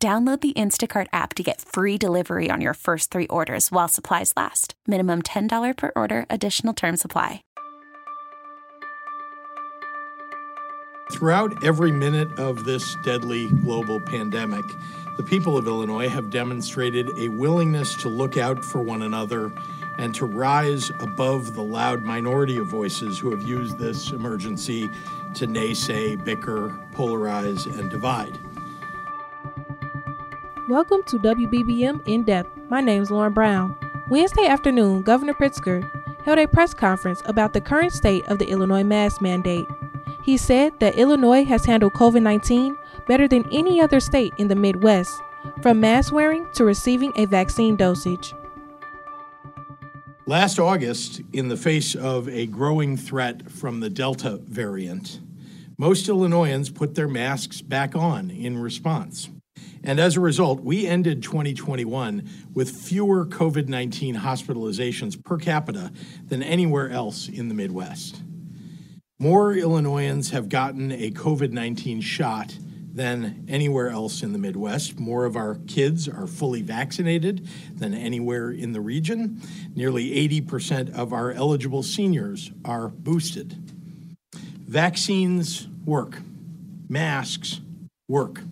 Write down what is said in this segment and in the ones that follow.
Download the Instacart app to get free delivery on your first three orders while supplies last. Minimum $10 per order, additional term supply. Throughout every minute of this deadly global pandemic, the people of Illinois have demonstrated a willingness to look out for one another and to rise above the loud minority of voices who have used this emergency to naysay, bicker, polarize, and divide. Welcome to WBBM In Depth. My name is Lauren Brown. Wednesday afternoon, Governor Pritzker held a press conference about the current state of the Illinois mask mandate. He said that Illinois has handled COVID 19 better than any other state in the Midwest, from mask wearing to receiving a vaccine dosage. Last August, in the face of a growing threat from the Delta variant, most Illinoisans put their masks back on in response. And as a result, we ended 2021 with fewer COVID 19 hospitalizations per capita than anywhere else in the Midwest. More Illinoisans have gotten a COVID 19 shot than anywhere else in the Midwest. More of our kids are fully vaccinated than anywhere in the region. Nearly 80% of our eligible seniors are boosted. Vaccines work, masks work.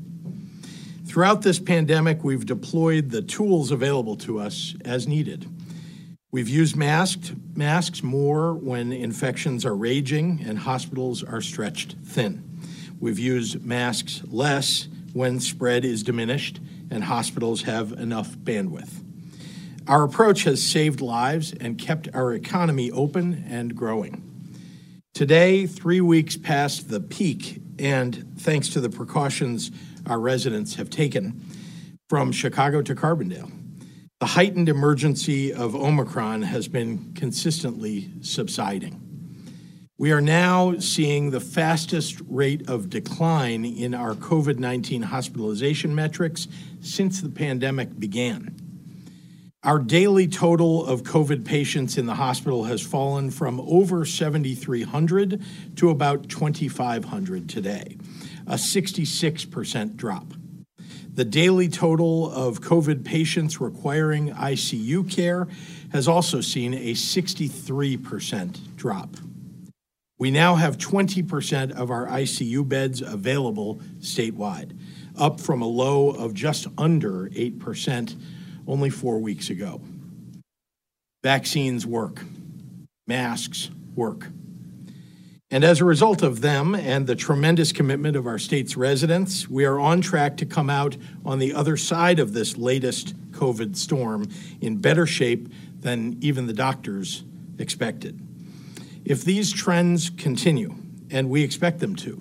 Throughout this pandemic, we've deployed the tools available to us as needed. We've used masked, masks more when infections are raging and hospitals are stretched thin. We've used masks less when spread is diminished and hospitals have enough bandwidth. Our approach has saved lives and kept our economy open and growing. Today, three weeks past the peak, and thanks to the precautions our residents have taken from Chicago to Carbondale. The heightened emergency of Omicron has been consistently subsiding. We are now seeing the fastest rate of decline in our COVID 19 hospitalization metrics since the pandemic began. Our daily total of COVID patients in the hospital has fallen from over 7,300 to about 2,500 today a 66% drop. The daily total of COVID patients requiring ICU care has also seen a 63% drop. We now have 20% of our ICU beds available statewide, up from a low of just under 8% only four weeks ago. Vaccines work, masks work. And as a result of them and the tremendous commitment of our state's residents, we are on track to come out on the other side of this latest COVID storm in better shape than even the doctors expected. If these trends continue, and we expect them to,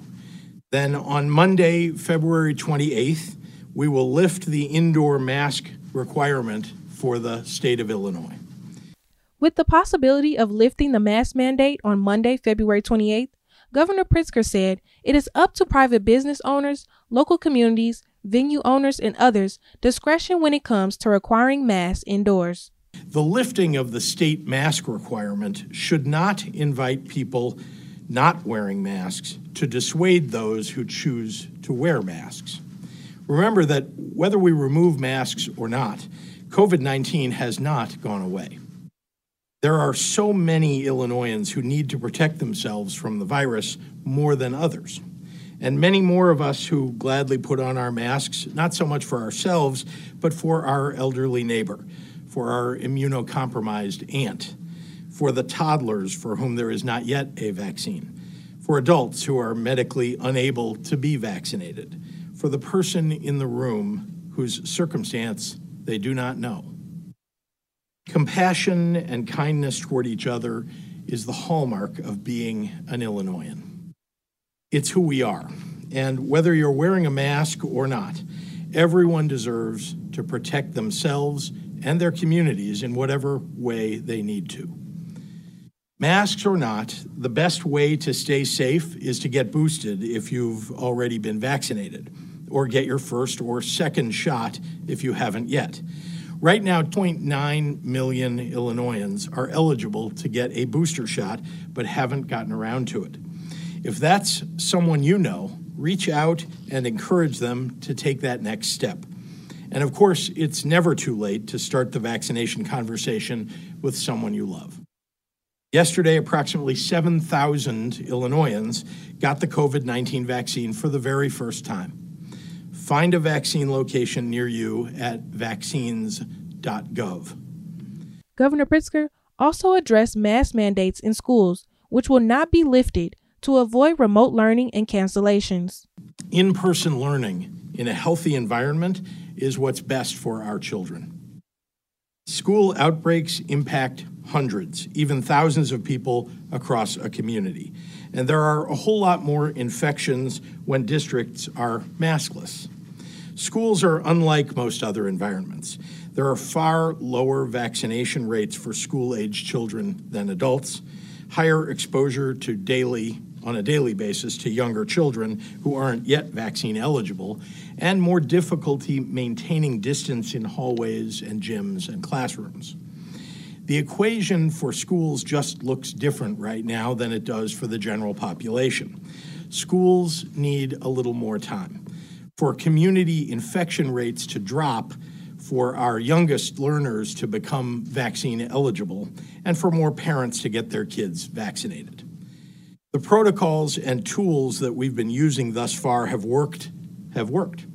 then on Monday, February 28th, we will lift the indoor mask requirement for the state of Illinois. With the possibility of lifting the mask mandate on Monday, February 28th, Governor Pritzker said it is up to private business owners, local communities, venue owners, and others discretion when it comes to requiring masks indoors. The lifting of the state mask requirement should not invite people not wearing masks to dissuade those who choose to wear masks. Remember that whether we remove masks or not, COVID 19 has not gone away. There are so many Illinoisans who need to protect themselves from the virus more than others. And many more of us who gladly put on our masks, not so much for ourselves, but for our elderly neighbor, for our immunocompromised aunt, for the toddlers for whom there is not yet a vaccine, for adults who are medically unable to be vaccinated, for the person in the room whose circumstance they do not know. Compassion and kindness toward each other is the hallmark of being an Illinoisan. It's who we are. And whether you're wearing a mask or not, Everyone deserves to protect themselves and their communities in whatever way they need to. Masks or not, the best way to stay safe is to get boosted if you've already been vaccinated, or get your first or second shot if you haven't yet. Right now, 0.9 million Illinoisans are eligible to get a booster shot but haven't gotten around to it. If that's someone you know, reach out and encourage them to take that next step. And of course, it's never too late to start the vaccination conversation with someone you love. Yesterday, approximately 7,000 Illinoisans got the COVID 19 vaccine for the very first time. Find a vaccine location near you at vaccines.gov. Governor Pritzker also addressed mask mandates in schools, which will not be lifted to avoid remote learning and cancellations. In person learning in a healthy environment is what's best for our children. School outbreaks impact hundreds, even thousands of people across a community. And there are a whole lot more infections when districts are maskless. Schools are unlike most other environments. There are far lower vaccination rates for school age children than adults, higher exposure to daily on a daily basis to younger children who aren't yet vaccine eligible, and more difficulty maintaining distance in hallways and gyms and classrooms. The equation for schools just looks different right now than it does for the general population. Schools need a little more time. For community infection rates to drop, for our youngest learners to become vaccine eligible, and for more parents to get their kids vaccinated. The protocols and tools that we've been using thus far have worked have worked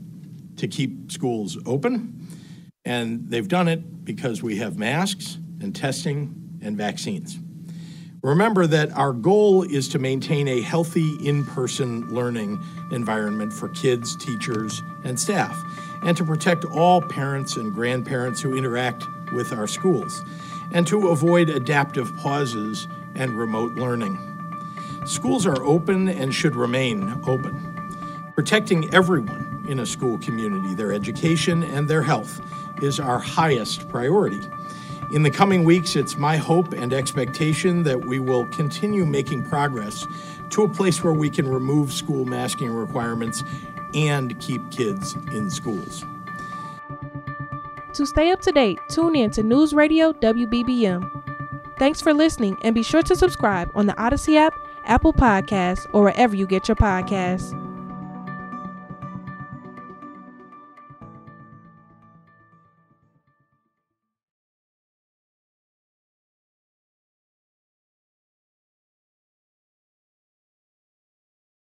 to keep schools open, and they've done it because we have masks and testing and vaccines. Remember that our goal is to maintain a healthy in person learning environment for kids, teachers, and staff, and to protect all parents and grandparents who interact with our schools, and to avoid adaptive pauses and remote learning. Schools are open and should remain open. Protecting everyone in a school community, their education, and their health is our highest priority. In the coming weeks, it's my hope and expectation that we will continue making progress to a place where we can remove school masking requirements and keep kids in schools. To stay up to date, tune in to News Radio WBBM. Thanks for listening and be sure to subscribe on the Odyssey app, Apple Podcasts, or wherever you get your podcasts.